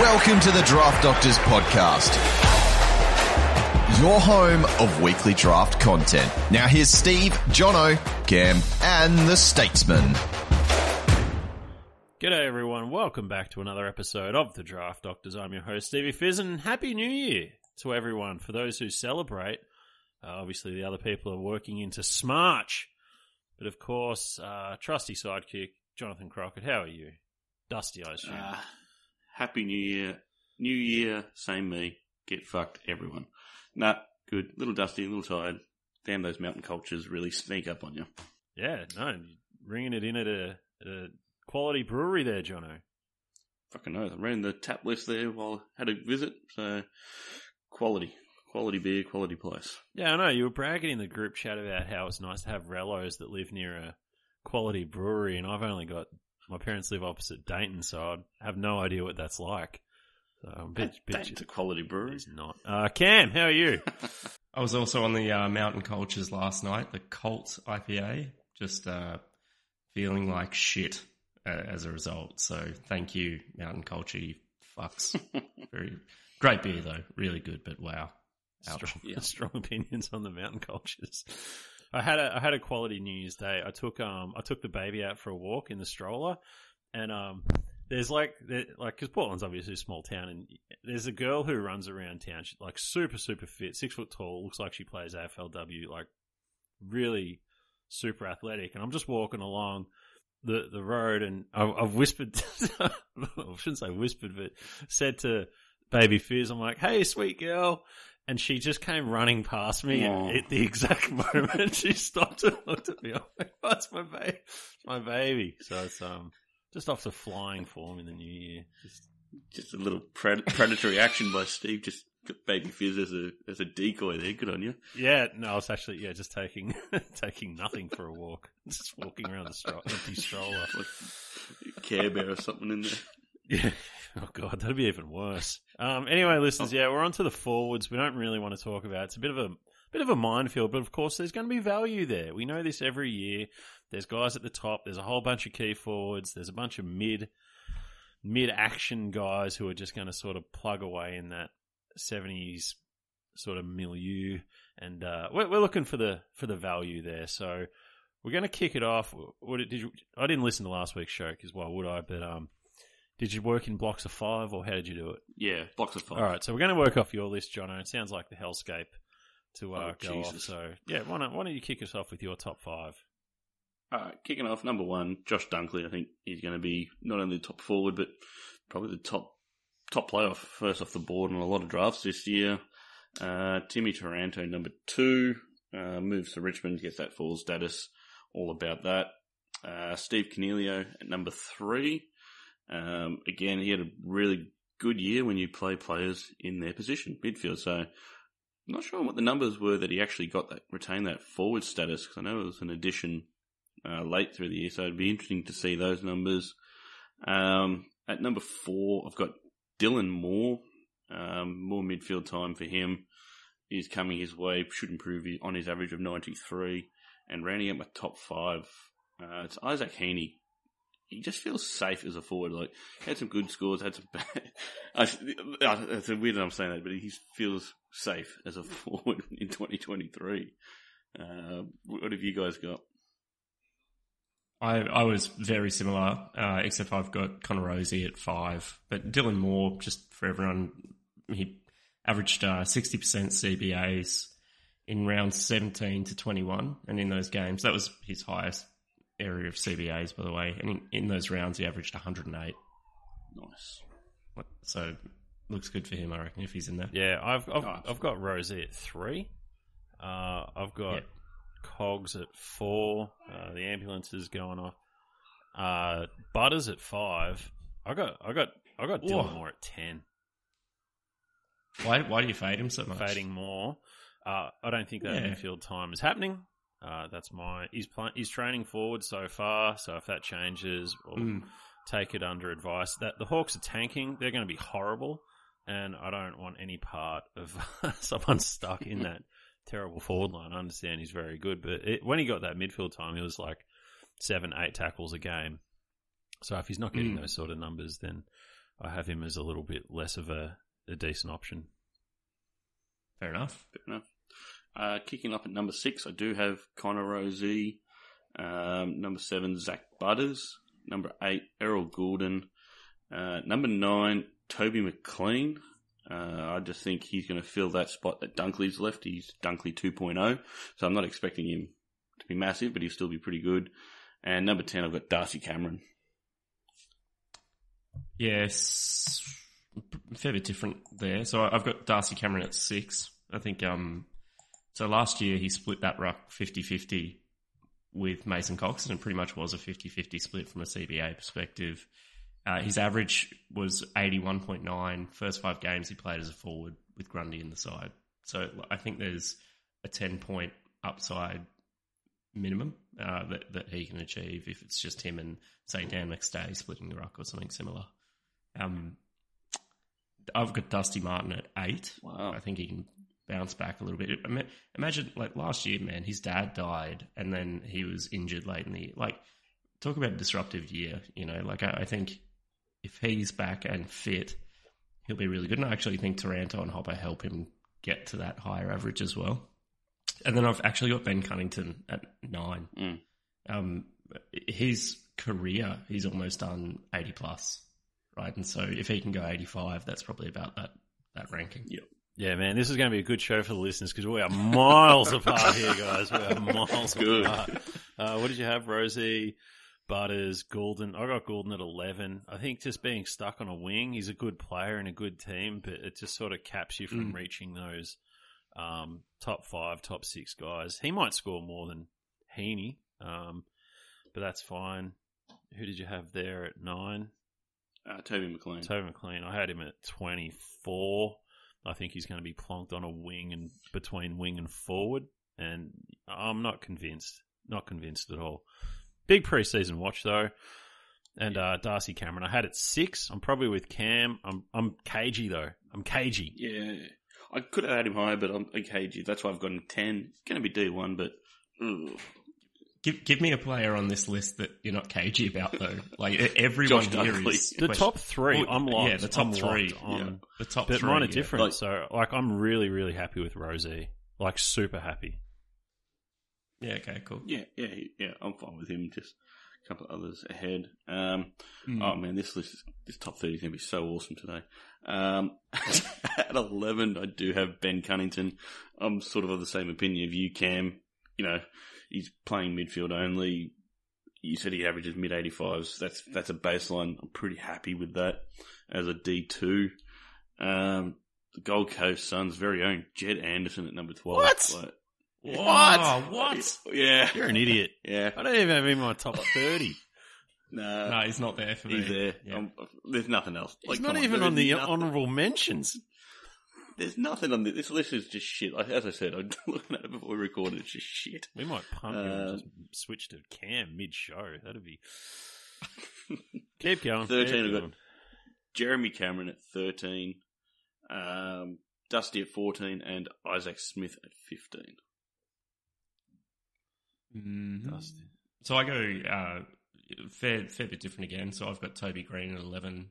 Welcome to the Draft Doctors Podcast, your home of weekly draft content. Now here's Steve, Jono, Cam, and the Statesman. G'day everyone, welcome back to another episode of the Draft Doctors. I'm your host Stevie Fizz and Happy New Year to everyone. For those who celebrate, uh, obviously the other people are working into Smarch. But of course, uh, trusty sidekick, Jonathan Crockett, how are you? Dusty, I assume. Uh, happy New Year. New Year, same me. Get fucked, everyone. Nah, good. Little dusty, little tired. Damn, those mountain cultures really sneak up on you. yeah, no, ringing it in at a, at a quality brewery there, Jono. Fucking knows. I ran the tap list there while I had a visit. So, quality. Quality beer, quality place. Yeah, I know. You were bragging in the group chat about how it's nice to have Rellos that live near a quality brewery, and I've only got my parents live opposite Dayton, so I have no idea what that's like. So I'm a bit, bit That's a quality brewery. It's not. Uh, Cam, how are you? I was also on the uh, Mountain Cultures last night, the Cult IPA, just uh, feeling like shit uh, as a result. So thank you, Mountain Culture, you fucks. Very great beer though, really good, but wow. Ouch. strong, strong opinions on the mountain cultures. I had a I had a quality New Year's Day. I took um I took the baby out for a walk in the stroller, and um there's like there, like because Portland's obviously a small town, and there's a girl who runs around town. She's like super super fit, six foot tall, looks like she plays AFLW, like really super athletic. And I'm just walking along the the road, and I've, I've whispered, I shouldn't say whispered, but said to Baby Fizz, I'm like, "Hey, sweet girl." And she just came running past me at the exact moment she stopped and looked at me. I'm like, oh, it's my baby. My baby. So it's um just off to flying form in the new year. Just Just a little pred- predatory action by Steve. Just got baby fizz as a as a decoy there. Good on you. yeah, no, I was actually yeah, just taking taking nothing for a walk. Just walking around the stro- empty stroller. Like Care Bear or something in there. Yeah. Oh god, that'd be even worse. Um anyway, listeners, yeah, we're on to the forwards. We don't really want to talk about it. it's a bit of a bit of a minefield, but of course there's going to be value there. We know this every year. There's guys at the top, there's a whole bunch of key forwards, there's a bunch of mid mid action guys who are just going to sort of plug away in that 70s sort of milieu and uh we're, we're looking for the for the value there. So we're going to kick it off. What did you I didn't listen to last week's show cuz why would I? But um did you work in blocks of 5 or how did you do it? Yeah, blocks of five. All right, so we're going to work off your list, Jono. It sounds like the hellscape to uh, Oh, go off. So yeah, why don't why don't you kick us off with your top five? All right, kicking off number one, Josh Dunkley. I think he's going to be not only the top forward, but probably the top top player first off the board on a lot of drafts this year. Uh, Timmy Taranto, number two, uh, moves to Richmond, gets that full status. All about that. Uh, Steve Coniglio at number three. Um, again, he had a really good year when you play players in their position, midfield. So, I'm not sure what the numbers were that he actually got that retained that forward status because I know it was an addition uh, late through the year, so it'd be interesting to see those numbers. Um, at number four, I've got Dylan Moore. Um, more midfield time for him is coming his way. Should improve on his average of 93. And rounding out my top five, uh, it's Isaac Heeney. He just feels safe as a forward. Like had some good scores, had some bad. It's weird that I'm saying that, but he feels safe as a forward in 2023. Uh, what have you guys got? I, I was very similar, uh, except I've got Connor Rozee at five. But Dylan Moore, just for everyone, he averaged uh, 60% CBAs in rounds 17 to 21. And in those games, that was his highest area of CBAs, by the way. And in, in those rounds, he averaged 108. Nice. So looks good for him, I reckon, if he's in there. Yeah, I've I've, Nice. I've got Rozee at three. Uh, I've got Yeah. Cogs at four. Uh, the ambulance is going off. Uh, Butters at five. I got I got I got Dylan Moore at ten. Why, why do you fade him so much? fading more. Uh, I don't think that Yeah. midfield time is happening. Uh, that's my he's playing he's training forward so far. So if that changes, we'll Mm. take it under advice. That the Hawks are tanking, they're going to be horrible, and I don't want any part of someone stuck in that terrible forward line. I understand he's very good, but it, when he got that midfield time, he was like seven, eight tackles a game. So if he's not getting Mm. those sort of numbers, then I have him as a little bit less of a, a decent option. Fair enough. Fair enough. Uh, kicking up at number six, I do have Connor Rozee. Um, number seven, Zak Butters. Number eight, Errol Gulden. Uh, number nine, Toby McLean. Uh, I just think he's going to fill that spot that Dunkley's left. He's Dunkley 2.0, so I'm not expecting him to be massive, but he'll still be pretty good. And number 10, I've got Darcy Cameron. Yes, fair bit different there. So I've got Darcy Cameron at six. I think, um, so last year he split that ruck 50-50 with Mason Cox, and it pretty much was a 50-50 split from a CBA perspective. Uh, his average was 81.9. First five games he played as a forward with Grundy in the side. So I think there's a 10 point upside minimum uh, that, that he can achieve if it's just him and, say, Dan McStay splitting the ruck or something similar. Um, I've got Dusty Martin at eight. Wow. I think he can bounce back a little bit. Ima- Imagine, like, last year, man, his dad died and then he was injured late in the year. Like, talk about a disruptive year, you know? Like, I, I think if he's back and fit, he'll be really good. And I actually think Taranto and Hopper help him get to that higher average as well. And then I've actually got Ben Cunnington at nine. Mm. Um, his career, he's almost done 80 plus, right? And so if he can go 85, that's probably about that, that ranking. Yep. Yeah, man, this is going to be a good show for the listeners because we are miles apart here, guys. We are miles Good. apart. Uh, what did you have, Rozee? Butters, Gulden. I got Gulden at 11. I think just being stuck on a wing, he's a good player and a good team, but it just sort of caps you from Mm. reaching those um, top five, top six guys. He might score more than Heeney, um, but that's fine. Who did you have there at nine? Uh, Toby McLean. Toby McLean. I had him at 24. I think he's going to be plonked on a wing and between wing and forward, and I'm not convinced. Not convinced at all. Big preseason watch though, and uh, Darcy Cameron. I had it six. I'm probably with Cam. I'm I'm cagey though. I'm cagey. Yeah. I could have had him higher, but I'm cagey. That's why I've him 10. It's going to be D1, but ugh. Give, give me a player on this list that you're not cagey about though. Like everyone Josh here Dunkley. is The question- top three. Well, I'm locked. Yeah, the top I'm three. locked on- Yeah. The top But three. mine are yeah. different. Like- so like I'm really really happy with Rozee. Like super happy. Yeah, okay, cool. yeah, yeah, yeah. I'm fine with him. Just a couple of others ahead. Um, Mm. Oh man, this list, is, this top thirty is going to be so awesome today. Um, at eleven, I do have Ben Cunnington. I'm sort of of the same opinion of you, Cam. You know, he's playing midfield only. You said he averages mid 85s. That's that's a baseline. I'm pretty happy with that as a D2. Um, the Gold Coast Suns' very own Jed Anderson at number 12. What? Like, What? what? yeah, You're an idiot. yeah. I don't even have him in my top thirty. No, No, he's not there for me. he's there. Yeah. Um, there's nothing else. He's Like, not come even there on the nothing. honourable mentions. There's nothing on this. This list is just shit. Like, As I said, I'm looking at it before we recorded. It's just shit. We might punt him Uh, and just switch to Cam mid-show. That'd be. Keep going. 13 Keep I've got- going. Jeremy Cameron at 13, um, Dusty at 14, and Isaac Smith at 15. Mhm. Dusty. So I go uh, fair fair bit different again. So I've got Toby Greene at eleven.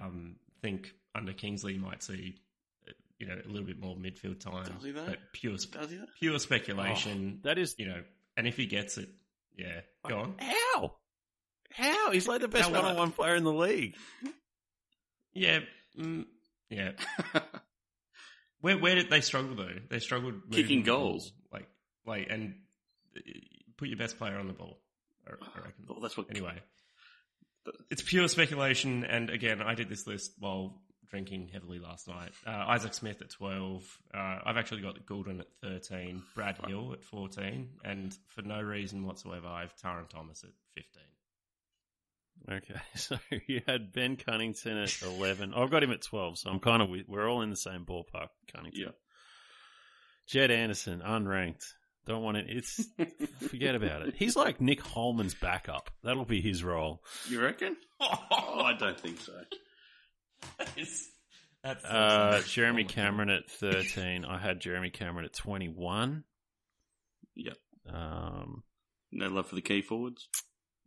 Um, think under Kingsley you might see you know a little bit more midfield time, Does he though? but pure Does he that? pure speculation. That is you know, and if he gets it, yeah, go on. how. How he's like the best one-on-one player in the league. Yeah, mm, yeah. Where where did they struggle though? They struggled Kicking goals. like like and uh, put your best player on the ball. I I reckon. well, that's what. Anyway, it's pure speculation. And again, I did this list while drinking heavily last night. Uh, Isaac Smith at 12. Uh, I've actually got Gulden at 13, Brad Hill at 14, and for no reason whatsoever, I have Tarryn Thomas at 15. Okay, so you had Ben Cunnington at eleven. I've got him at twelve, so I'm kind of with, we're all in the same ballpark. Cunnington, Yeah. Jed Anderson, unranked. Don't want it. It's forget about it. He's like Nick Holman's backup. That'll be his role. You reckon? Oh, I don't think so. That's Uh, Jeremy Cameron at thirteen. I had Jeremy Cameron at twenty-one. Yep. Um, No love for the key forwards.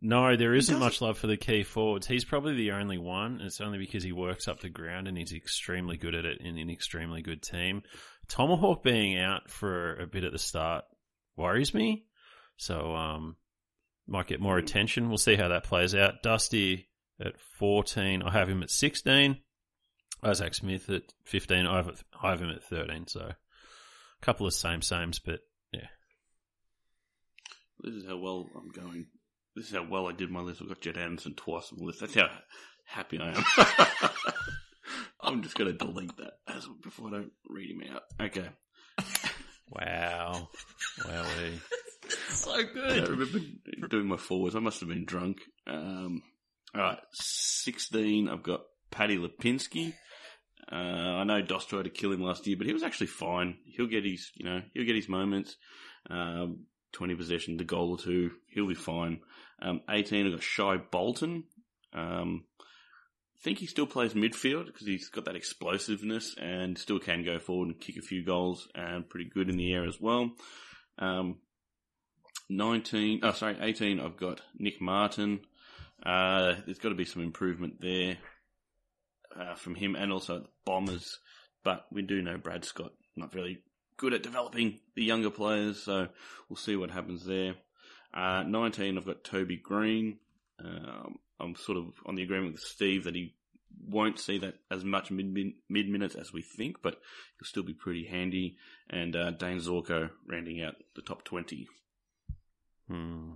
No, there isn't much love for the key forwards. He's probably the only one. It's only because he works up the ground and he's extremely good at it in an extremely good team. Tomahawk being out for a bit at the start worries me. So, um, might get more attention. We'll see how that plays out. Dusty at 14. I have him at 16. Isaac Smith at 15. I have, I have him at 13. So, a couple of same sames, but yeah. This is how well I'm going. This is how well I did my list. I've got Jed Anderson twice on the list. That's how happy I am. I'm just going to delete that as before I don't read him out. Okay. Wow. Wowee. So good. I remember doing my forwards. I must have been drunk. Um, all right, 16, I've got Paddy Lipinski. Uh, I know Dos tried to kill him last year, but he was actually fine. He'll get his, you know, he'll get his moments. Um, 20 possession, the goal or two, he'll be fine. Um, 18, I've got Shai Bolton. Um, I think he still plays midfield because he's got that explosiveness and still can go forward and kick a few goals and pretty good in the air as well. Um, 19, oh sorry, 18, I've got Nick Martin. Uh, there's got to be some improvement there uh, from him and also the Bombers. But we do know Brad Scott not really good at developing the younger players, so we'll see what happens there. Uh, 19, I've got Toby Greene. Um, I'm sort of on the agreement with Steve that he won't see that as much mid mid minutes as we think, but he'll still be pretty handy. And uh, Dayne Zorko rounding out the top 20. Hmm.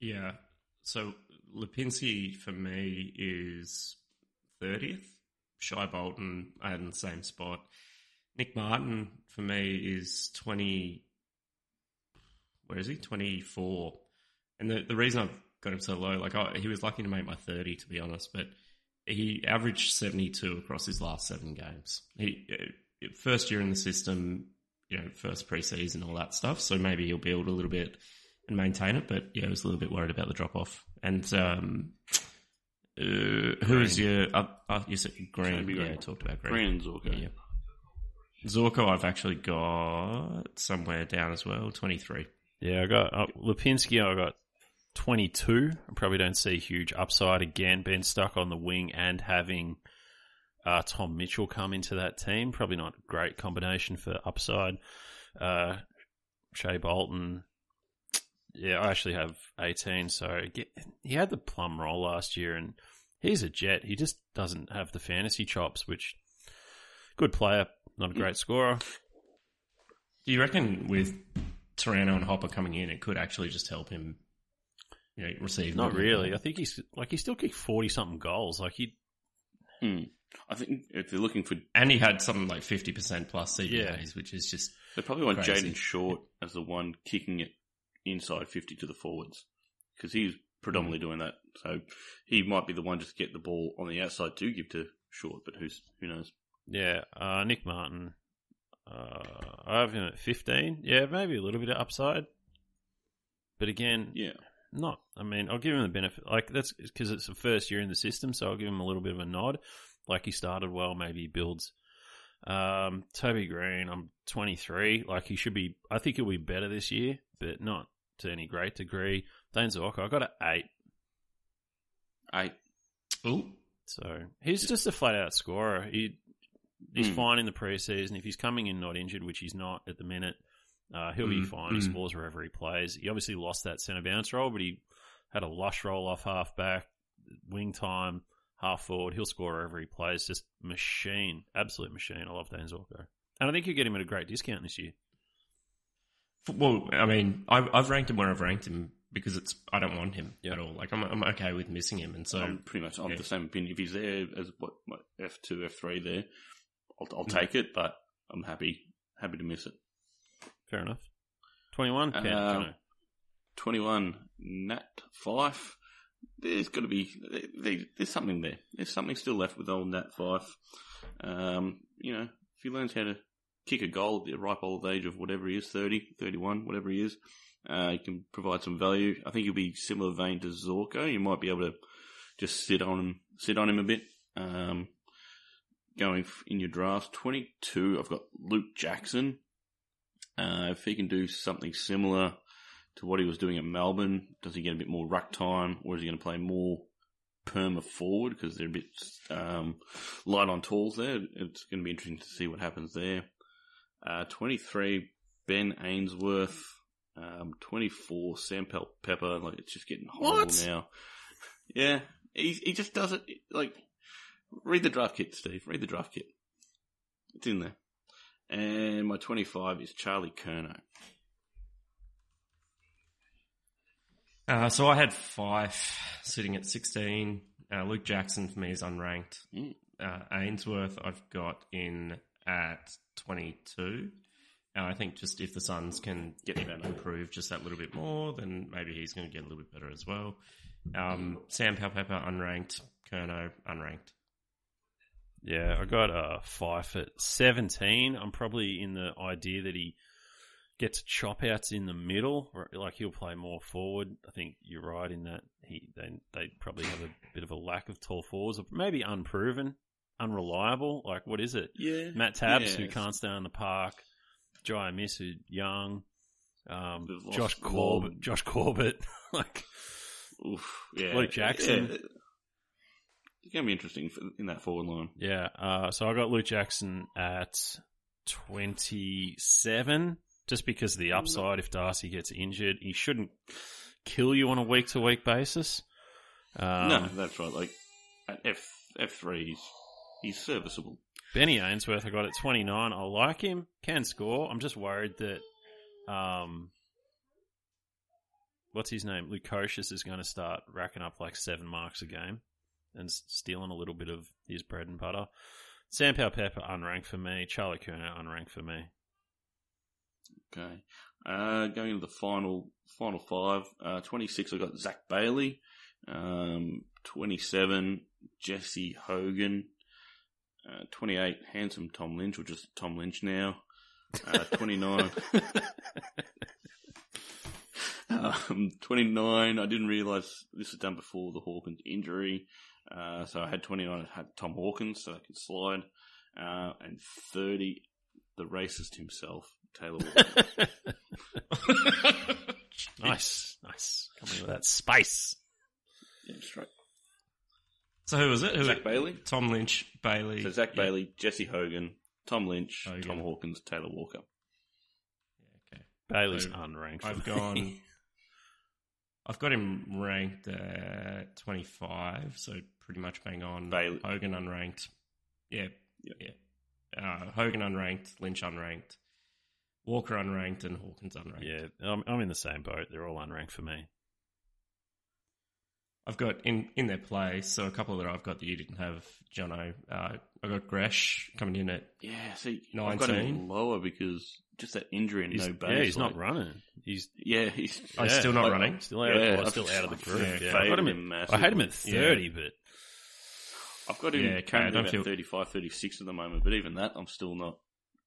Yeah. So Lipinski for me is 30th. Shai Bolton, I had in the same spot. Nick Martin for me is 20. Where is he? 24. And the, the reason I've got him so low, like I, he was lucky to make my 30, to be honest, but he averaged 72 across his last seven games. He uh, First year in the system, you know, first preseason, all that stuff. So maybe he'll build a little bit and maintain it. But yeah, I was a little bit worried about the drop off. And um, uh, who is your? Uh, uh, you said Greene. Yeah, Greene. talked about Greene. Greene and Zorko. Yeah, yeah. Zorko, I've actually got somewhere down as well. Twenty three. Yeah, I got uh, Lipinski. I got 22. I probably don't see huge upside again. Being stuck on the wing and having uh, Tom Mitchell come into that team. Probably not a great combination for upside. Uh, Shai Bolton. Yeah, I actually have 18. So get, he had the plum roll last year and he's a jet. He just doesn't have the fantasy chops, which good player, not a great scorer. Do you reckon with Taranto and Hopper coming in, it could actually just help him, you know, receive? Not really. ball? I think he's like he still kicked 40 something goals. Like he Hmm. I think if they're looking for, And he had something like fifty percent plus CBAs, Yeah. which is just they probably want Crazy. Jayden Short as the one kicking it inside 50 to the forwards because he's predominantly doing that. So he might be the one just to get the ball on the outside to give to Short, but who's who knows? Yeah, uh, Nick Martin. Uh, I have him at 15. Yeah, maybe a little bit of upside. But again, Yeah, not. I mean, I'll give him the benefit. Like, that's because it's the first year in the system, so I'll give him a little bit of a nod. Like, he started well, maybe he builds. Um, Toby Greene, I'm 23. Like, he should be, I think he'll be better this year, but not to any great degree. Dayne Zorko, I got an 8. eight. oh, So he's just a flat out scorer. He he's Mm. fine in the preseason. If he's coming in not injured, which he's not at the minute, uh, he'll be Mm, fine. He mm. scores wherever he plays. He obviously lost that centre bounce role, but he had a lush roll off half back, wing time, half forward. He'll score wherever he plays. Just machine, absolute machine. I love Dan Zorko. And I think you get him at a great discount this year. Well, I mean, I've, I've ranked him where I've ranked him because it's I don't want him Yeah. at all. Like I'm I'm okay with missing him, and so I'm pretty much on yeah. the same opinion. If he's there as what, what F two, F three there, I'll, I'll Mm. take it. But I'm happy happy to miss it. Fair enough. 21, Cam, Uh, 21 Nat Fyfe. There's got to be there- there's something there. There's something still left with old Nat Fyfe. Um, you know, if he learns how to kick a goal at the ripe old age of whatever he is, 30, 31, whatever he is, uh, he can provide some value. I think he'll be similar vein to Zorko. You might be able to just sit on him, sit on him a bit. Um, going in your draft, 22, I've got Luke Jackson. Uh, if he can do something similar to what he was doing at Melbourne? Does he get a bit more ruck time, or is he going to play more perma forward because they're a bit um, light on tools there? It's going to be interesting to see what happens there. Uh, 23, Ben Ainsworth. Um, 24, Sam Pel- Pepper. Like, it's just getting horrible What? now. Yeah, he, he just does it. Like, read the draft kit, Steve. Read the draft kit. It's in there. And my 25 is Charlie Curnow. Uh, so I had Fyfe sitting at 16. Uh, Luke Jackson for me is unranked. Mm. Uh, Ainsworth I've got in at 22. And I think just if the Suns can Get better. improve just that little bit more, then maybe he's going to get a little bit better as well. Um, Sam Powell-Pepper unranked. Curnow unranked. Yeah, I got a Fyfe at 17. I'm probably in the idea that he gets chop outs in the middle, like he'll play more forward. I think you're right in that he they they probably have a bit of a lack of tall forwards, or maybe unproven, unreliable. Like what is it? Yeah. Matt Tabs, who can't stay on the park, Jye Amiss, who young, um, Josh. Corbett, Josh Corbett, like Oof, yeah. Luke Jackson. Yeah. It's going to be interesting in that forward line. Yeah, uh, so I got Luke Jackson at 27, just because of the upside. If Darcy gets injured, he shouldn't kill you on a week to week basis. Um, no, that's right. Like, at F, F3, he's, he's serviceable. Benny Ainsworth, I got at 29. I like him, can score. I'm just worried that, um, what's his name? Lukosius is going to start racking up like seven marks a game and stealing a little bit of his bread and butter. Sam Pepper unranked for me. Charlie Curnow unranked for me. Okay. Uh, going into the final final five. Uh, 26, I got Zac Bailey. Um, 27, Jesse Hogan. Uh, 28, handsome Tom Lynch, or just Tom Lynch now. Uh, 29. um, 29, I didn't realise this was done before the Hawkins injury. Uh, so I had 29, I had Tom Hawkins, so I could slide. Uh, and 30, the racist himself, Taylor. Nice, nice. Coming with that spice. yeah, straight. So who was it? Who Zac Bailey. Tom Lynch, Bailey. So Zac Yeah. Bailey, Jesse Hogan, Tom Lynch, Hogan. Tom Hawkins, Taylor Walker. Yeah, Okay. Bailey's So, unranked. I've gone. I've got him ranked at 25, so pretty much bang on. Bailey. Hogan unranked. Yeah. Yep. Yeah. Uh, Hogan unranked, Lynch unranked, Walker unranked, and Hawkins unranked. Yeah, I'm, I'm in the same boat. They're all unranked for me. I've got in, in their place, so a couple that I've got that you didn't have, Jono. Uh, I've got Gresh coming in at Yeah, see, I've got him 19. lower because just that injury and He's, no base. yeah, he's not running. He's Yeah, he's. Oh, he's yeah, still not like, running? Still out. Yeah, well, still out of the I've group. just Yeah, I got him. faded At, I had him at massively. thirty, but I've got him Yeah, okay, I currently about feel- 35, 36 at the moment, but even that, I'm still not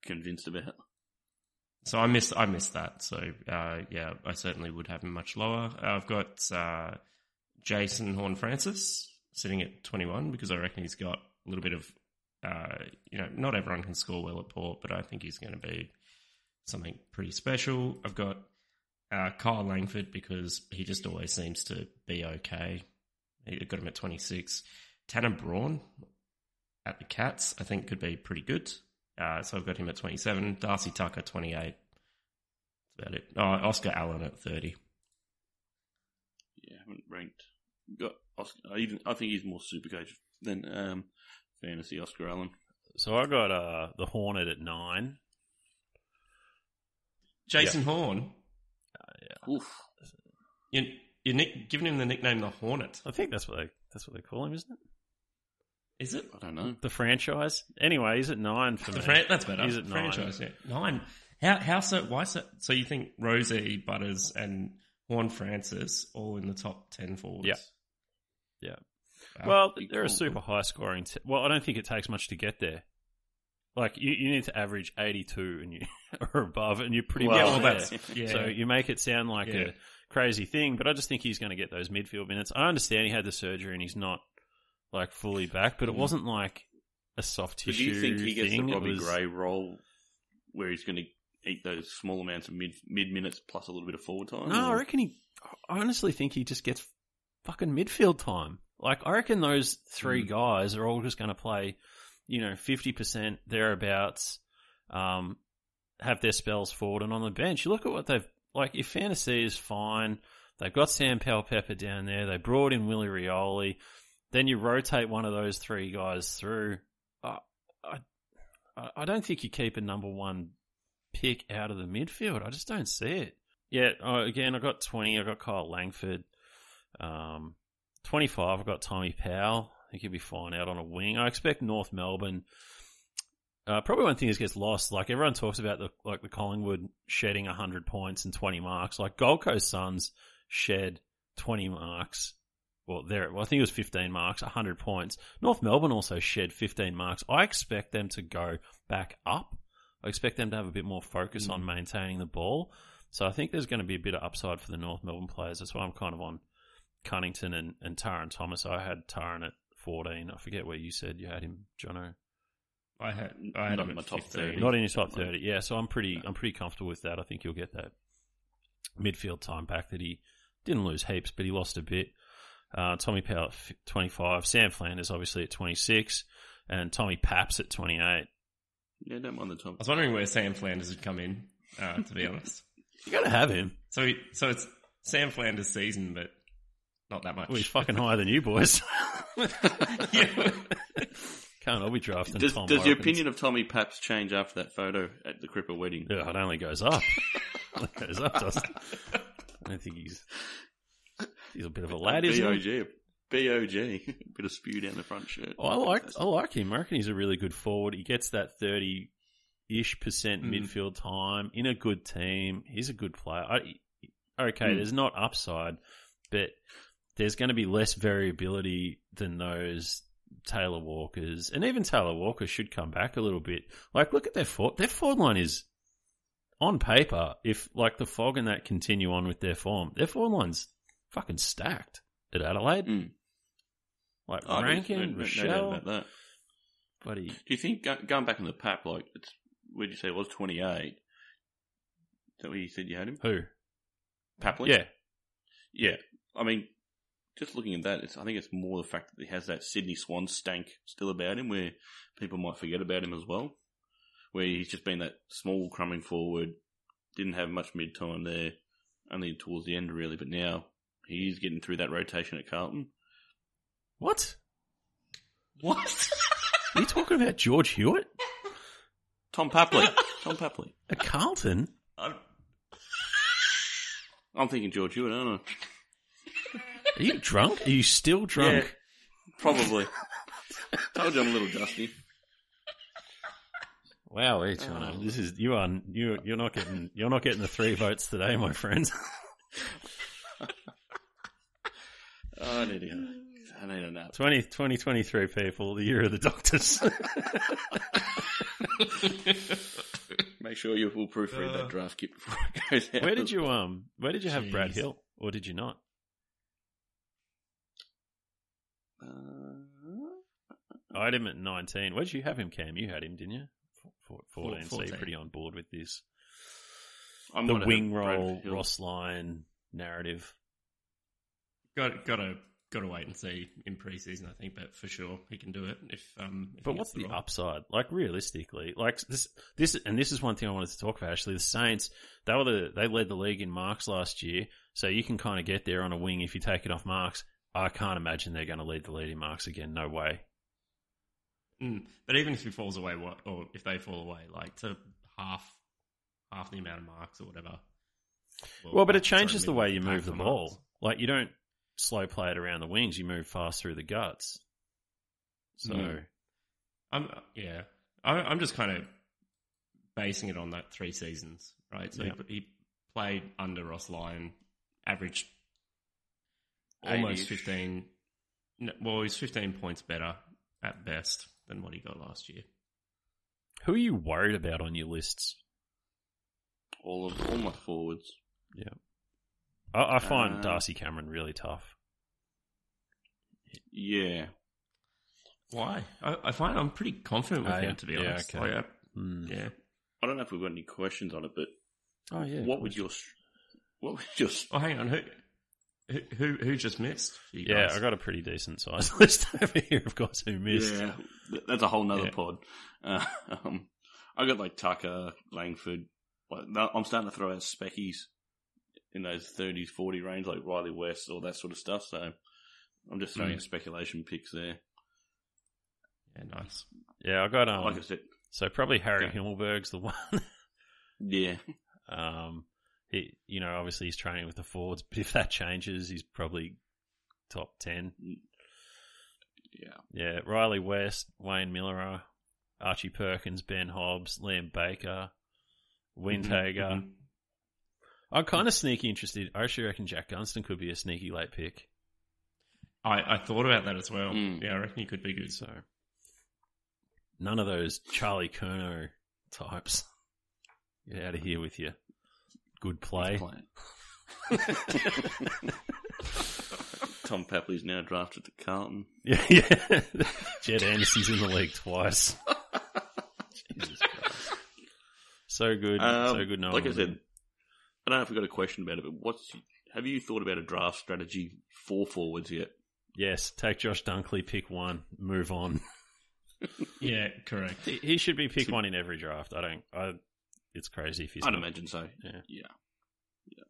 convinced about. So I missed I missed that. So uh, yeah, I certainly would have him much lower. I've got uh, Jason Horne-Francis sitting at 21 because I reckon he's got a little bit of uh, you know not everyone can score well at Port, but I think he's going to be something pretty special. I've got uh, Kyle Langford because he just always seems to be okay. I got him at 26. Tanner Bruhn at the Cats, I think could be pretty good. Uh, so I've got him at 27. Darcy Tucker, 28. That's about it. Oh, Oscar Allen at 30. Yeah, I haven't ranked. Got Oscar, I even I think he's more super coach than um, fantasy Oscar Allen. so I got uh, the Hornet at nine. Jason Horne, Oof. you, you're nick, giving him the nickname the Hornet. I think that's what they that's what they call him, isn't it? Is it? I don't know. The franchise. Anyway, he's at nine for The me. fran- that's better. He's at nine. Franchise, yeah. Nine. How, how so? Why so? So you think Rosie, Butters, and Horne-Francis all in the top 10 forwards? Yeah. Yeah. Wow. Well, they're a super high scoring. T- well, I don't think it takes much to get there. Like you, you need to average eighty two and you or above, and you're pretty Well, much well, there. that's, yeah. So you make it sound like Yeah. a crazy thing, but I just think he's going to get those midfield minutes. I understand he had the surgery and he's not like fully back, but it wasn't like a soft So do tissue you think he gets thing. the It Robbie was- Gray role where he's going to eat those small amounts of mid mid minutes plus a little bit of forward time? No, I reckon he. I honestly think he just gets fucking midfield time. Like I reckon those three Mm. guys are all just going to play, you know, fifty percent thereabouts. Um, have their spells forward and on the bench. You look at what they've like. If fantasy is fine, they've got Sam Powell Pepper down there. They brought in Willie Rioli. Then you rotate one of those three guys through. Uh, I, I, I don't think you keep a number one pick out of the midfield. I just don't see it. Yeah, uh, again, I got 20. I got Kyle Langford. Um, 25, I've got Tommy Powell. I think he'll be fine out on a wing. I expect North Melbourne. Uh, probably one thing that gets lost, like everyone talks about the like the Collingwood shedding 100 points and 20 marks. Like Gold Coast Suns shed 20 marks. Well, there, well, I think it was 15 marks, 100 points. North Melbourne also shed 15 marks. I expect them to go back up. I expect them to have a bit more focus on maintaining the ball. So I think there's going to be a bit of upside for the North Melbourne players. That's why I'm kind of on Cunnington and, and Tarryn Thomas. I had Tarryn at 14. I forget where you said you had him, Jono. I had I had Not him in my top 15. 30. Not in your top 30. Yeah, so I'm pretty I'm pretty comfortable with that. I think you'll get that midfield time back that he didn't lose heaps, but he lost a bit. Uh, Tommy Powell at 25, Sam Flanders obviously at 26, and Tommy Paps at 28. Yeah, don't mind the top. I was wondering where Sam Flanders would come in. Uh, to be honest, You got to have him. so he, so it's Sam Flanders' season, but not that much. Well, he's fucking higher than you boys. yeah. Can't all be drafting Does, Tom does your Hopkins. opinion of Tommy Paps change after that photo at the Cripper wedding? Yeah, it only goes up. it goes up, doesn't it? I don't think he's he's a bit of a lad, isn't he? BOG. BOG. Bit of spew down the front shirt. Oh, I like I like him. I reckon he's a really good forward. He gets that thirty ish percent Mm. midfield time in a good team. He's a good player. I, okay, Mm. there's not upside, but there's going to be less variability than those Taylor Walkers, and even Taylor Walker should come back a little bit. Like, look at their forward. Their forward line is on paper. If like the fog and that continue on with their form, their forward line's fucking stacked at Adelaide. Mm. Like Oh, Rankine, no- no Rochelle, about that. buddy. Do you think going back in the pap, like it's where did you say it was twenty eight? Is that where you said you had him? Who? Papley? Yeah. Yeah. I mean, just looking at that, it's, I think it's more the fact that he has that Sydney Swan stank still about him, where people might forget about him as well. Where he's just been that small crumbing forward, didn't have much mid time there, only towards the end really. But now he's getting through that rotation at Carlton. What? What? Are you talking about George Hewett Tom Papley. Tom Papley. at Carlton? I'm, I'm thinking George Hewett, aren't I? Are you drunk? Are you still drunk? Yeah, probably. Told you I'm a little dusty. Wow, each. Oh. Um, this is you are you you're not getting you're not getting the three votes today, my friend. Oh, I need a, I need a nap. 20, 2023 people, the year of the doctors. Make sure you will proofread that draft kit before it goes out. where did you um where did you have Brad Jeez. Hill? Or did you not? Uh, I had him at nineteen. Where did you have him, Cam? You had him, didn't you? Four- Fourteen. So you're 14. pretty on board with this. I'm The might have wing Brad roll, Hill. Ross Lyon narrative. got got to got to wait and see in preseason. I think, but for sure he can do it if. Um, if But what's the upside? Like realistically, like this, this, and this is one thing I wanted to talk about. Actually, the Saints they were the they led the league in marks last year, so you can kind of get there on a wing if you take it off marks. I can't imagine they're going to lead the league in marks again. No way. Mm. But even if he falls away, what or if they fall away, like to half half the amount of marks or whatever. Well, but it changes the way you move the ball. marks. Like you don't slow play it around the wings; you move fast through the guts. So Mm. I'm yeah. I, I'm just kind of basing it on that three seasons, right? So Yeah. he, he played under Ross Lyon, averaged almost 80-ish. fifteen. Well, he's fifteen points better at best than what he got last year. who are you worried about on your lists? All of all my forwards. I, I find Uh, Darcy Cameron really tough. Yeah. Why? I, I find I'm pretty confident with Oh, him, to be Yeah, honest. okay. Like, I- Hmm. yeah. I don't know if we've got any questions on it, but Oh yeah. what would your what would your Oh, hang on. Who who who, who just missed? Yeah, guys? I got a pretty decent sized list over here of guys who missed. Yeah, that's a whole nother Yeah. pod. Uh, um, I got like Tucker, Langford. Like, I'm starting to throw out speckies in those 30s, 40 range, like Riley West, all that sort of stuff. So I'm just throwing Mm. speculation picks there. yeah, nice. Yeah, I got um. like I said, so probably Harry. Himmelberg's the one. yeah, um, he, you know, obviously he's training with the forwards, but if that changes, he's probably top ten. yeah. Yeah, Riley West, Wayne Miller, Archie Perkins, Ben Hobbs, Liam Baker, Windhager. Mhm. I'm kind of sneaky interested. I actually reckon Jack Gunston could be a sneaky late pick. I, I thought about that as well. Mm. Yeah, I reckon he could be good. So none of those Charlie Curnow types. Get out of here with you. good play. Tom Papley's now drafted to Carlton. Yeah, yeah. Jed Anderson's in the league twice. Jesus Christ. So good, Um, so good. No like I said, I don't know if we've got a question about it, but what's have you thought about a draft strategy for forwards yet? yes, take Josh Dunkley, pick one, move on. Yeah, correct. He, he should be pick one in every draft. I don't. I. It's crazy if he's I'd not. imagine so. Yeah. yeah. yeah.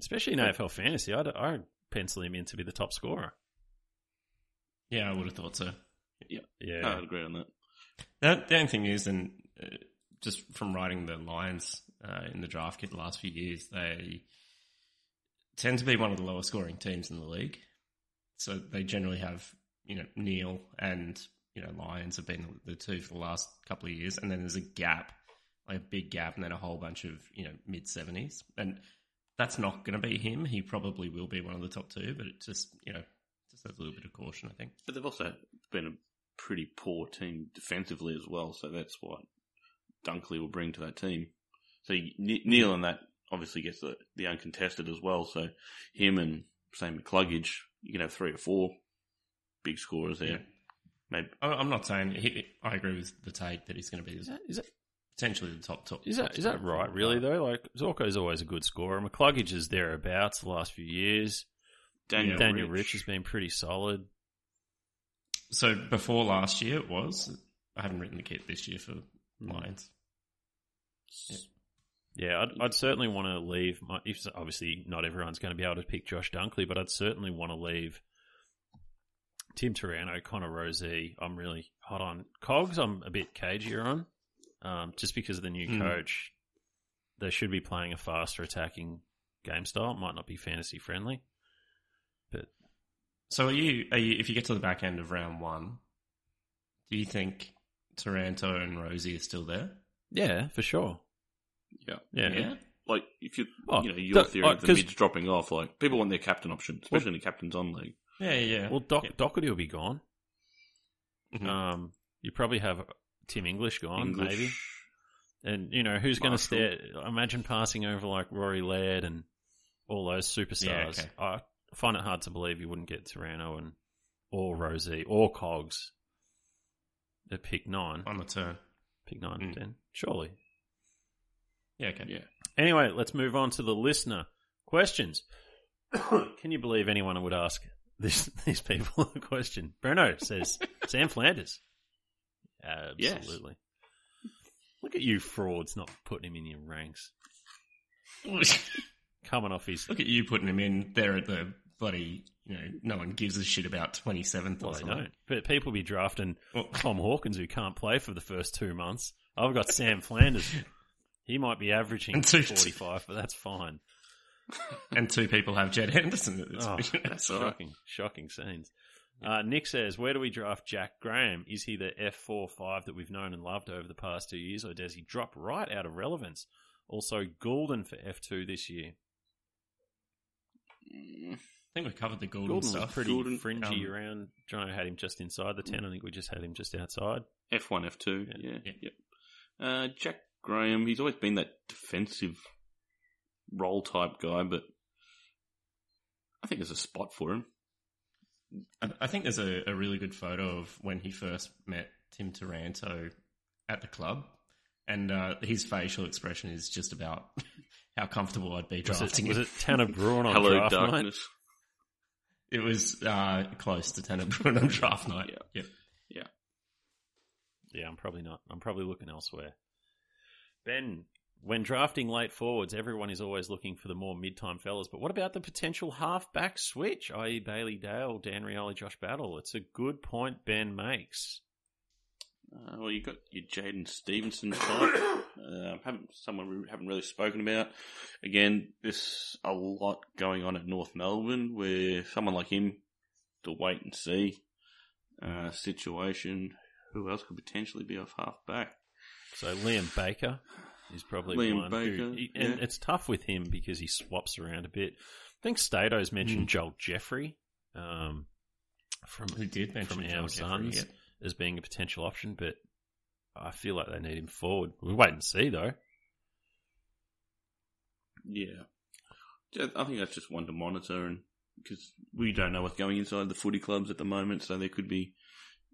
especially in AFL fantasy. I'd, I'd pencil him in to be the top scorer. Yeah, I would have thought so. Yeah, No, I'd agree on that. The, the only thing is, and uh, just from writing the Lions uh, in the draft kit the last few years, they tend to be one of the lowest scoring teams in the league. So they generally have, you know, Neale and, you know, Lions have been the two for the last couple of years. And then there's a gap, like a big gap, and then a whole bunch of, you know, mid 70s. And that's not going to be him. He probably will be one of the top two, but it just, you know, just has a little bit of caution, I think. But they've also been a pretty poor team defensively as well, so that's what Dunkley will bring to that team. So Neale and that obviously gets the, the uncontested as well. So him and same McCluggage, you can have three or four big scorers there. Yeah. Maybe I- I'm not saying he, I agree with the take that he's going to be is that is that potentially the top top. is top that, is that right? Really though, like Zorko's always a good scorer. McCluggage is thereabouts the last few years. Daniel, Daniel Rich. Rich has been pretty solid. So before last year, it was. I haven't written the kit this year for. Lions. Yeah, I'd, I'd certainly want to leave. My, if obviously not everyone's going to be able to pick Josh Dunkley, but I'd certainly want to leave Tim Taranto, Connor Rozee. I'm really hot on Cogs. I'm a bit cagier on, um, just because of the new Hmm. coach. They should be playing a faster attacking game style. It might not be fantasy friendly, but So are you? Are you? If you get to the back end of round one, do you think Taranto and Rozee are still there? yeah, for sure. Yeah. Yeah, Like, if you, Oh, you know, your the- theory oh, of the mids dropping off, like, people want their captain option, especially in the captain's on league. Yeah, yeah. yeah. Well, Doc, Yeah. Docherty will be gone. Mhm. Um, you probably have Tim English gone, English, maybe. And you know who's going to Marshall. stare? Imagine passing over like Rory Laird and all those superstars. Yeah, okay. I find it hard to believe you wouldn't get Taranto and or Rozee or Cogs at pick nine. on the turn. Pick nine, Mm. ten, surely. Yeah, okay. Yeah. Anyway, let's move on to the listener questions. Can you believe anyone would ask this, these people a question? Bruno says Sam Flanders. Yes. Absolutely. Look at you frauds not putting him in your ranks. Coming off his Look at you putting him in there at the bloody. You know, no one gives a shit about twenty seventh well, or something. don't. But people be drafting Well- Tom Hawkins who can't play for the first two months. I've got Sam Flanders. He might be averaging And two- forty five, but that's fine. And two people have Jed Henderson. At this Oh. That's all right. Shocking, shocking scenes. Uh, Nick says, "Where do we draft Jack Graham? Is he the F four five that we've known and loved over the past two years, or does he drop right out of relevance?" Also, Gulden for F two this year. Mm, I think we've covered the Gulden Gulden was stuff. pretty Gulden, fringy um, around. Jono had him just inside the ten. I think we just had him just outside. F1, F2, Yeah. yeah. Yeah. Yep. Uh, Jack Graham, he's always been that defensive role type guy, but I think there's a spot for him. I, I think there's a, a really good photo of when he first met Tim Taranto at the club, and uh, his facial expression is just about how comfortable I'd be Was it, drafting was it Tanner Bruhn on Hello, draft night? It was uh, close to Tanner Bruin on draft night. Yeah. Yep. Yeah, I'm probably not. I'm probably looking elsewhere. Ben, when drafting late forwards, everyone is always looking for the more mid-time fellas. But what about the potential half-back switch, i.e. Bailey Dale, Dan Rioli, Josh Battle? It's a good point Ben makes. Uh, well, you got your Jaidyn Stephenson type. Uh, haven't someone we haven't really spoken about. Again, there's a lot going on at North Melbourne where someone like him the wait and see uh, situation. Who else could potentially be off half back? So Liam Baker is probably Liam one. who- Baker, he- and yeah. it's tough with him because he swaps around a bit. I think Stato's mentioned Joel Jeffrey um, from Who did mention from Joel our Jeffrey, sons yep. as being a potential option, but I feel like they need him forward. We'll wait and see though. Yeah, Yeah, I think that's just one to monitor, and because we don't know what's going inside the footy clubs at the moment, so there could be,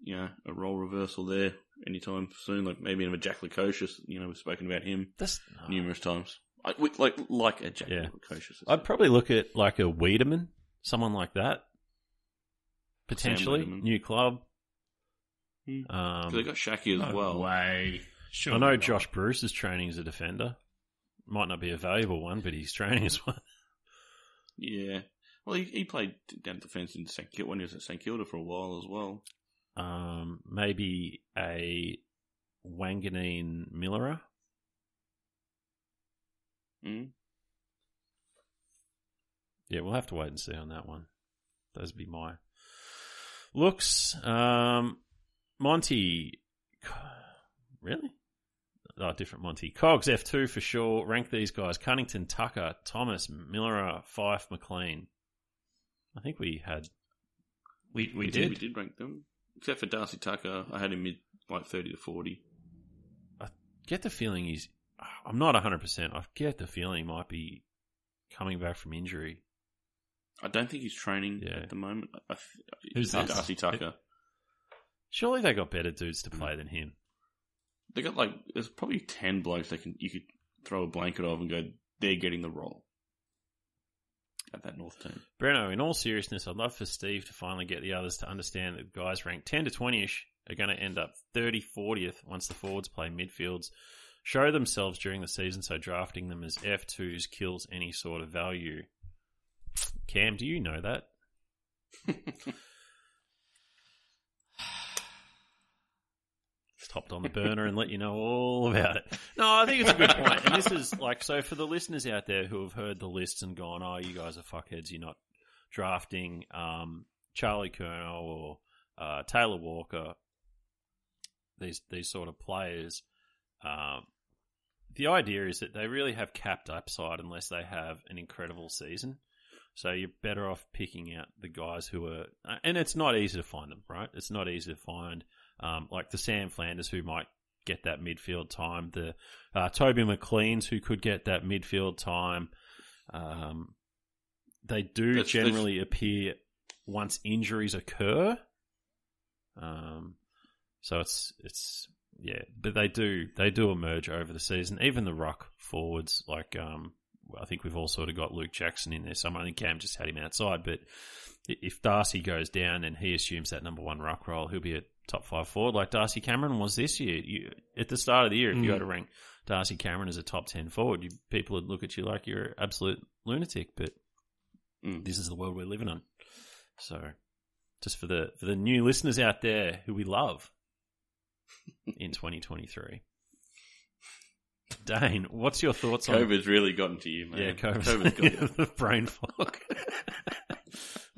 you know, a role reversal there anytime soon. Like maybe even a Jack Lukosius. You know, we've spoken about him That's numerous times. I, with- like like a Jack Yeah. Lukosius. I'd probably look at like a Weideman, someone like that. Potentially, new club. Hmm. Um, they got Shaki as No well. way. Sure I know not. Josh Bruce is training as a defender. Might not be a valuable one, but he's training as one. Yeah. Well, he, he played down defence in St Kilda when he was at St Kilda for a while as well. Um, maybe a Wanganeen-Milera. Mm. Yeah, we'll have to wait and see on that one. Those would be my looks. Um, Monty, really? Oh, different Monty. Cogs F2 for sure. Rank these guys: Cunnington, Tucker, Thomas, Miller, Fyfe, McLean. I think we had. We, we, We did. We did rank them. Except for Darcy Tucker, I had him mid like 30 to 40. I Get the feeling he's. I'm not 100. percent I get the feeling he might be coming back from injury. I don't think he's training Yeah. at the moment. I, I, Who's this? Darcy Tucker. Surely they got better dudes to mm. play than him. They got like there's probably ten blokes they can you could throw a blanket of and go they're getting the role at that North team. Breno, in all seriousness, I'd love for Steve to finally get the others to understand that guys ranked 10 to 20 ish are going to end up 30 40th once the forwards play midfields. Show themselves during the season, so drafting them as F2s kills any sort of value. Cam, do you know that? hopped on the burner and let you know all about it. No, I think it's a good point. And this is like, so for the listeners out there who have heard the lists and gone, oh, you guys are fuckheads, you're not drafting um, Charlie Curnow or uh, Taylor Walker, these these sort of players. Um, the idea is that they really have capped upside unless they have an incredible season. So you're better off picking out the guys who are, and it's not easy to find them, right? It's not easy to find, um, like the Sam Flanders who might get that midfield time, the uh, Toby McLean's who could get that midfield time. Um, they do That's- that's- generally appear once injuries occur. Um, so it's it's yeah, but they do they do emerge over the season. Even the ruck forwards, like um, I think we've all sort of got Luke Jackson in there. Somewhere I think Cam just had him outside, but if Darcy goes down and he assumes that number one ruck role, he'll be a top five forward like Darcy Cameron was this year. You, at the start of the year, if you Mm. go to rank Darcy Cameron as a top ten forward, you, people would look at you like you're an absolute lunatic. But Mm. this is the world we're living in. So, just for the for the new listeners out there who we love in 2023. Dane, what's your thoughts on COVID's really gotten to you, man. yeah, COVID's COVID's got you. the brain fog.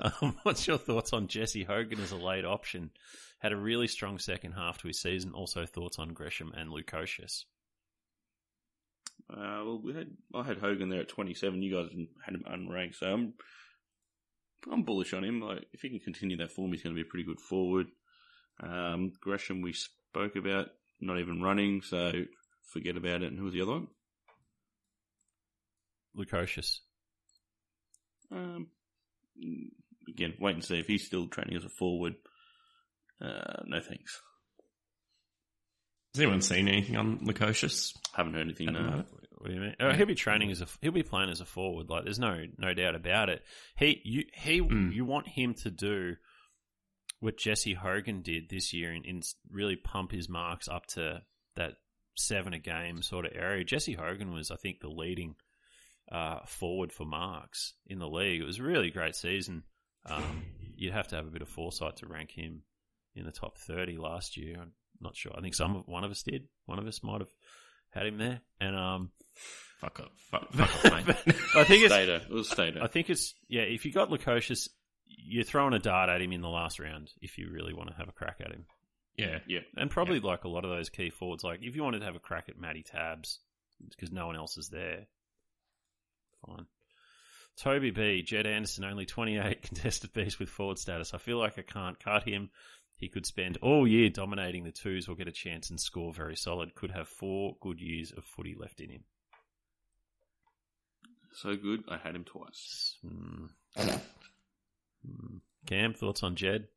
um, what's your thoughts on Jesse Hogan as a late option? Had a really strong second half to his season. Also, thoughts on Gresham and Lukosius. Uh, well, we had I had Hogan there at 27. You guys had him unranked, so I'm I'm bullish on him. Like, if he can continue that form, he's going to be a pretty good forward. Um, Gresham, we spoke about not even running, so forget about it. And who was the other one? Lukosius. Um, again, wait and see if he's still training as a forward. Uh, no thanks. Has anyone seen anything on Lukosius? Haven't heard anything. No. What do you mean? Oh, he'll be training as a he'll be playing as a forward. Like there's no no doubt about it. He you he Mm. you want him to do what Jesse Hogan did this year and, and really pump his marks up to that seven a game sort of area. Jesse Hogan was I think the leading uh, forward for marks in the league. It was a really great season. Um, you'd have to have a bit of foresight to rank him in the top thirty last year. I'm not sure. I think some one of us did. One of us might have had him there, and um. Fuck up. Fuck, fuck off, mate. I think it's. Stater. It was Stater. I think it's. Yeah, if you got Lukosius, you're throwing a dart at him in the last round if you really want to have a crack at him. Yeah. yeah. And probably like a lot of those key forwards, like if you wanted to have a crack at Matty Tabs because no one else is there, fine. Toby B, Jed Anderson, only 28 contested beast with forward status. I feel like I can't cut him. He could spend all year dominating the twos or get a chance and score very solid. Could have four good years of footy left in him. So good. I had him twice. Hmm. Cam, thoughts on Jed?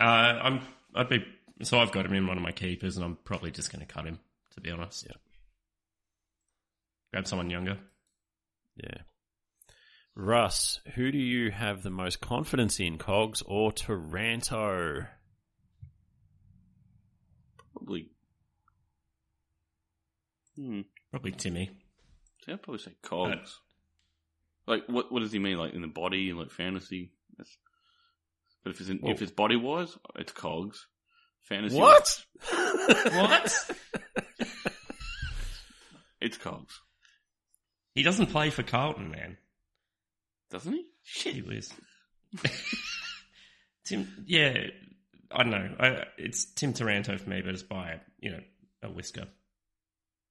Uh, I'm. I'd be. So I've got him in one of my keepers, and I'm probably just going to cut him. To be honest. Yeah. Grab someone younger. Yeah. Russ, who do you have the most confidence in, Cogs or Taranto? Probably. Hmm. Probably Timmy. See, I'd probably say cogs. like, what what does he mean? Like in the body, like fantasy? That's, but if it's in, if it's body wise, it's cogs. Fantasy. What? What? It's cogs, he doesn't play for Carlton, man. doesn't he? Shit, whiz. Tim, yeah, I don't know. I, it's Tim Taranto for me, but it's by you know a whisker.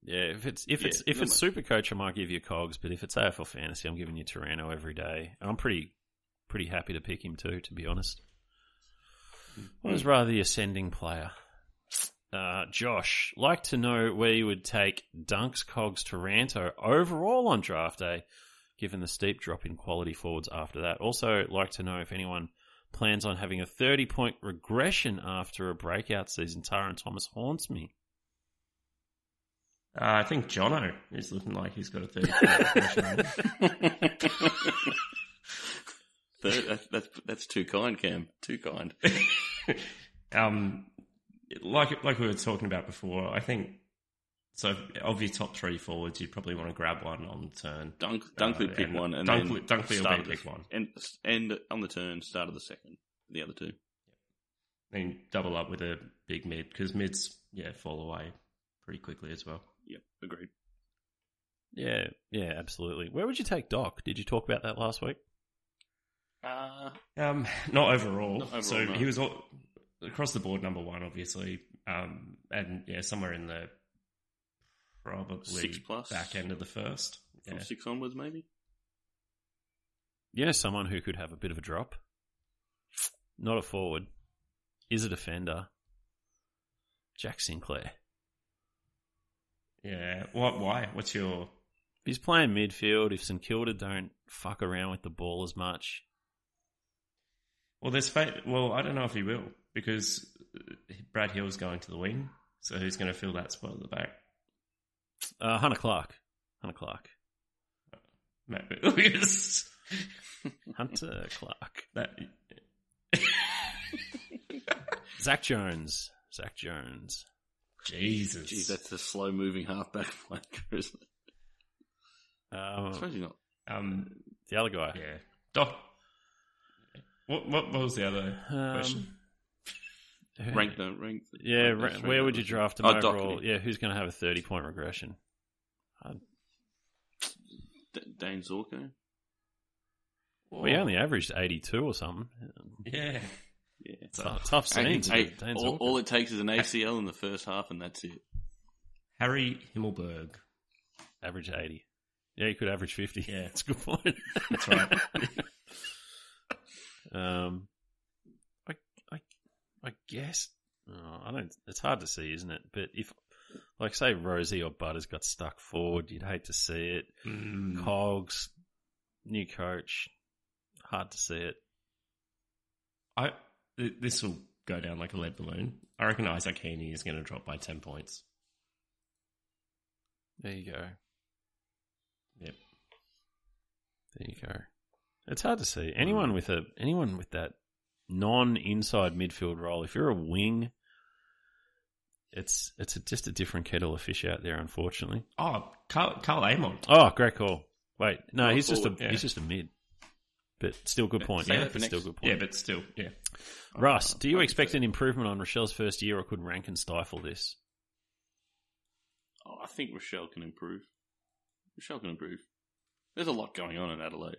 Yeah, if it's if Yeah, it's if it's much. Super Coach, I might give you Cogs, but if it's AFL Fantasy, I'm giving you Taranto every day. And I'm pretty pretty happy to pick him too, to be honest. I was rather the ascending player. Uh, Josh, like to know where you would take Dunks, Cogs, Taranto overall on draft day, given the steep drop in quality forwards after that. Also, like to know if anyone plans on having a 30 point regression after a breakout season. Tarryn Thomas haunts me. Uh, I think Jono is looking like he's got a thirty. point regression. Third, that's, that's that's too kind, Cam. Too kind. um, like like we were talking about before, I think so. Of your top three forwards, you'd probably want to grab one on the turn. Dunk, Dunkley Uh, pick and one, and Dunkley- then Dunkley will be of pick one. and and on the turn, start of the second. The other two. Then double up with a big mid because mids, yeah, fall away pretty quickly as well. Yep, agreed. Yeah, yeah, absolutely. Where would you take Doc? Did you talk about that last week? Um, not overall. Not overall, so no. he was all, across the board number one, obviously, um, and yeah, somewhere in the probably Six plus? back end of the first. from Yeah. six onwards, maybe. Yeah, someone who could have a bit of a drop. Not a forward, is a defender. Jack Sinclair. yeah. What? Why? What's your? If he's playing midfield, if St Kilda don't fuck around with the ball as much, Well, there's fate. Well, I don't know if he will because uh, Brad Hill's going to the wing, so who's going to fill that spot at the back? uh, Hunter Clark. Hunter Clark. Matt Williams. Hunter Clark. that Zak Jones. Zak Jones. Jesus. Geez, that's a slow moving halfback flanker, isn't it? I Um, suppose he's not. um. the other guy. Yeah. Doc. What? What, what was the other Um, question? Rank don't rank. Yeah, rank ra- where three would you draft him Oh, overall? Docherty. Yeah, who's going to have a 30 point regression? D- Dayne Zorko. Well, he only averaged 82 or something. Yeah. Yeah. Tough, tough Hey, hey, all, all it takes is an ACL in the first half, and that's it. Harry Himmelberg. average 80. Yeah, he could average 50. Yeah. That's a good point. That's right. um, I, I, I guess, oh, I don't, it's hard to see, isn't it? But if, like, say Rozee or Butters got stuck forward, you'd hate to see it. Mm. Cogs, new coach, hard to see it. I this will go down like a lead balloon. I reckon Isaac Heeney is going to drop by 10 points. There you go. Yep. There you go. It's hard to see anyone mm. with a anyone with that non-inside midfield role. If you're a wing, it's it's a, just a different kettle of fish out there. Unfortunately. Oh, Carl, Karl Amon. Oh, great call. Wait, no, he's just a yeah. he's just a mid, but still good point. Yeah, that for it's still good point. Yeah, but still, yeah. Russ, do you expect an improvement on Rachele's first year, or could Rankine stifle this? Oh, I think Rachele can improve. Rochelle can improve. There's a lot going on in Adelaide.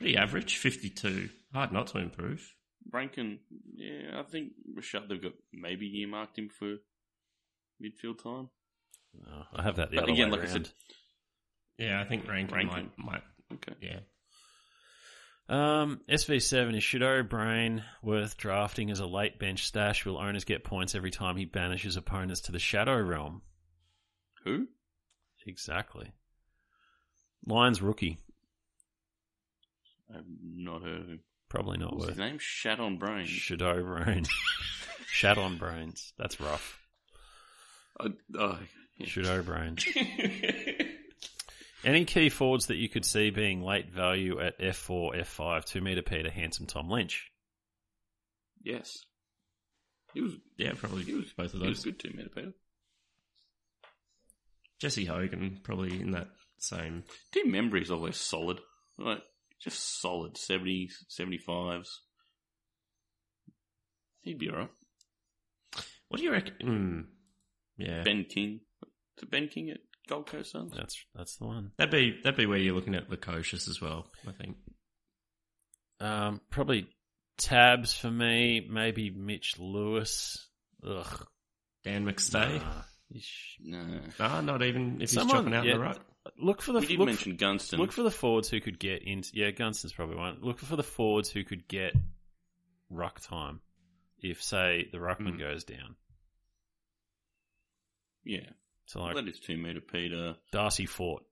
What do you average? 52. Hard not to improve. Rankine, yeah, I think Rachele, they've got maybe earmarked him for midfield time. Oh, I have that the But other again, way like I said- Yeah, I think Rankine, Rankine. might, might, Okay. yeah. Um, SV7 is Shadeau Brain worth drafting as a late bench stash? Will owners get points every time he banishes opponents to the Shadow Realm? Who? Exactly. Lions rookie. I've not heard of him. Probably not What's worth his name? Shat on Brain. Shadow Brain. Shat on brains. That's rough. I, oh, yeah. Shadow Brain. Any key forwards that you could see being late value at F4, F5, 2 metre Peter, handsome Tom Lynch? Yes. He was, Yeah, probably he was, both of those. he was those. good metre Peter. Jesse Hogan, probably in that same. Tim Membrey is always solid. Like, just solid. 70s, 75s. He'd be alright. What do you reckon? Mm, yeah. Ben King. To Ben King at Gold Coast Suns? That's that's the one. That'd be that'd be where you're looking at Lukosius as well, I think. Um, probably tabs for me. Maybe Mitch Lewis. Ugh. Dan McStay. Nah. No. Nah, not even if he's Someone- chopping out yeah, the right. Look for the We did look, mention Gunston. look for the forwards who could get into. Yeah, Gunston's probably one. Look for the forwards who could get ruck time if, say, the ruckman Mm. goes down. yeah. So Well, like that is two meter Peter. Darcy Fort.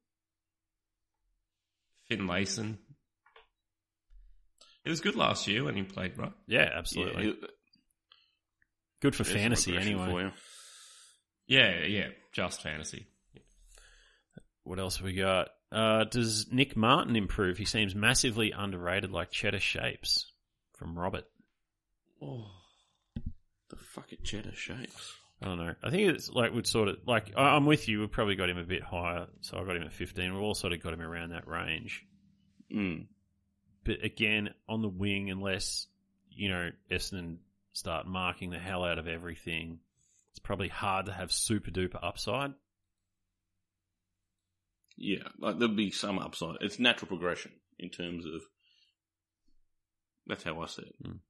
Finlayson. It was good last year when he played right. Yeah, absolutely. Yeah, it- Good for fantasy anyway. for. Yeah, yeah, just fantasy. What else have we got? Uh, does Nick Martin improve? He seems massively underrated, like Cheddar Shapes from Robert. Oh, the fucking cheddar shapes. I don't know. I think it's like we'd sort of like I- I'm with you. We've probably got him a bit higher, so I got him at 15. We've all sort of got him around that range. Mm. But again, on the wing, unless you know Essendon start marking the hell out of everything, it's probably hard to have super duper upside. Yeah, like there'll be some upside. It's natural progression in terms of. That's how I see it. Mm.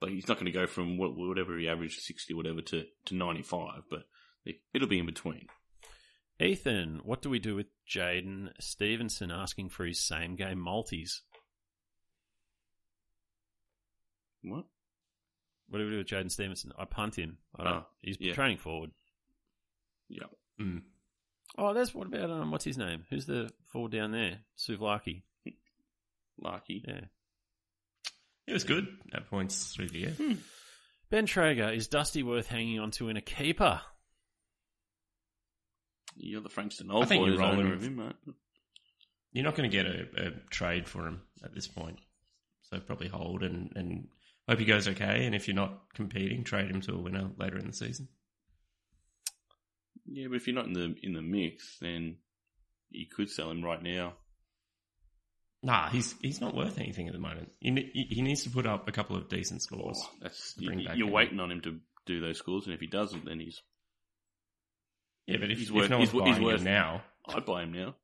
Like he's not going to go from what, whatever he averaged sixty or whatever to to ninety five, but it, it'll be in between. Ethan, what do we do with Jaidyn Stephenson asking for his same game multis? What? What do we do with Jaidyn Stephenson? I punt him. I don't. Oh, he's yeah. training forward. Yeah, Mm. Oh, there's what about um? What's his name? Who's the forward down there? Suvlaki. Larkey. Yeah. It was good at points through the year. Ben Traeger is Dusty worth hanging on to in a keeper? You're the Frankston old I think boy you're rolling with- him, mate. You're not going to get a, a trade for him at this point, so probably hold and, and hope he goes okay. And if you're not competing, trade him to a winner later in the season. Yeah, but if you're not in the in the mix, then you could sell him right now. Nah, he's he's not worth anything at the moment. He, he needs to put up a couple of decent scores. Oh, that's you, you're in. waiting on him to do those scores, and if he doesn't, then he's. Yeah, but if, He's if worth- no one's he's wo- he's worth- him now, I'd buy him now.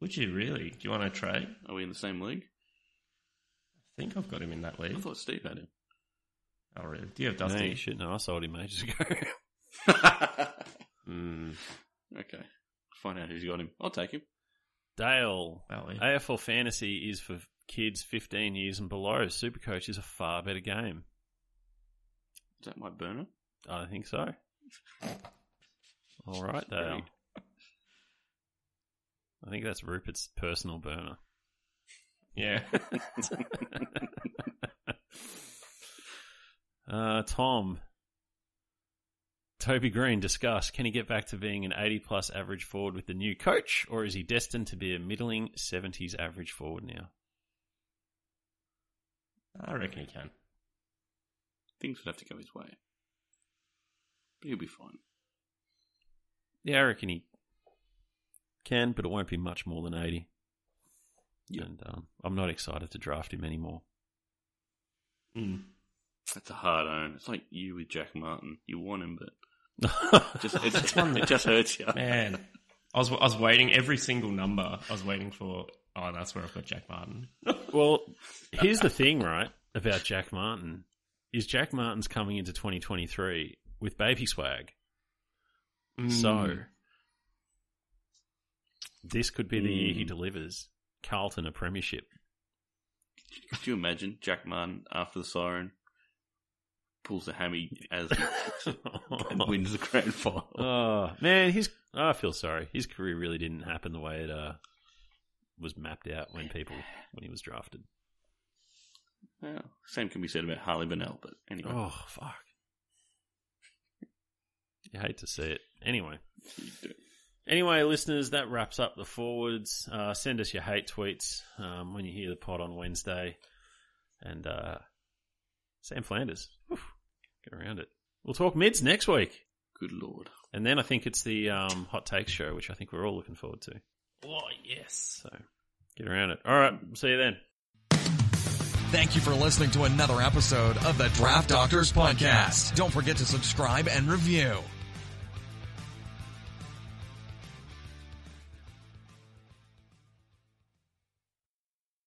would you really? Do you want to trade? Are we in the same league? I think I've got him in that league. I thought Steve had him. Oh, really? Do you have No, Dusty? you shouldn't. I sold him ages ago. Mm, okay, find out who's got him. I'll take him. Dale. well, yeah. AFL Fantasy is for kids 15 years and below. Supercoach is a far better game. Is that my burner? I think so. All right, Dale. Agreed. I think that's Rupert's personal burner. yeah. Uh, Tom. Toby Greene discuss can he get back to being an 80 plus average forward with the new coach, or is he destined to be a middling 70s average forward now? I reckon he can. Things would have to go his way. But he'll be fine. Yeah, I reckon he can, but it won't be much more than 80. Yeah. And um, I'm not excited to draft him anymore. Mm. That's a hard own. It's like you with Jack Martin. You want him, but just, it, That's one it just hurts you. Man, I was I was waiting every single number. I was waiting for. Oh, that's where I've got Jack Martin. well, here's the thing, right, about Jack Martin is Jack Martin's coming into 2023 with baby swag. So Mm. this could be the year he Mm. delivers Carlton a premiership. Could you imagine Jack Martin after the siren pulls the hammy as he and wins the grand final? oh man, his I feel sorry. His career really didn't happen the way it uh, was mapped out when people when he was drafted. Well, same can be said about Harley Bennell, but anyway. Oh fuck! You hate to see it. Anyway, anyway, listeners, that wraps up the forwards. Uh, send us your hate tweets um, when you hear the pod on Wednesday, and uh, Sam Flanders, Oof, get around it. We'll talk mids next week, Good lord. and then I think it's the um, hot takes show, which I think we're all looking forward to. Oh yes. So get around it. All right, see you then. Thank you for listening to another episode of the Draft Doctors Podcast. Don't forget to subscribe and review.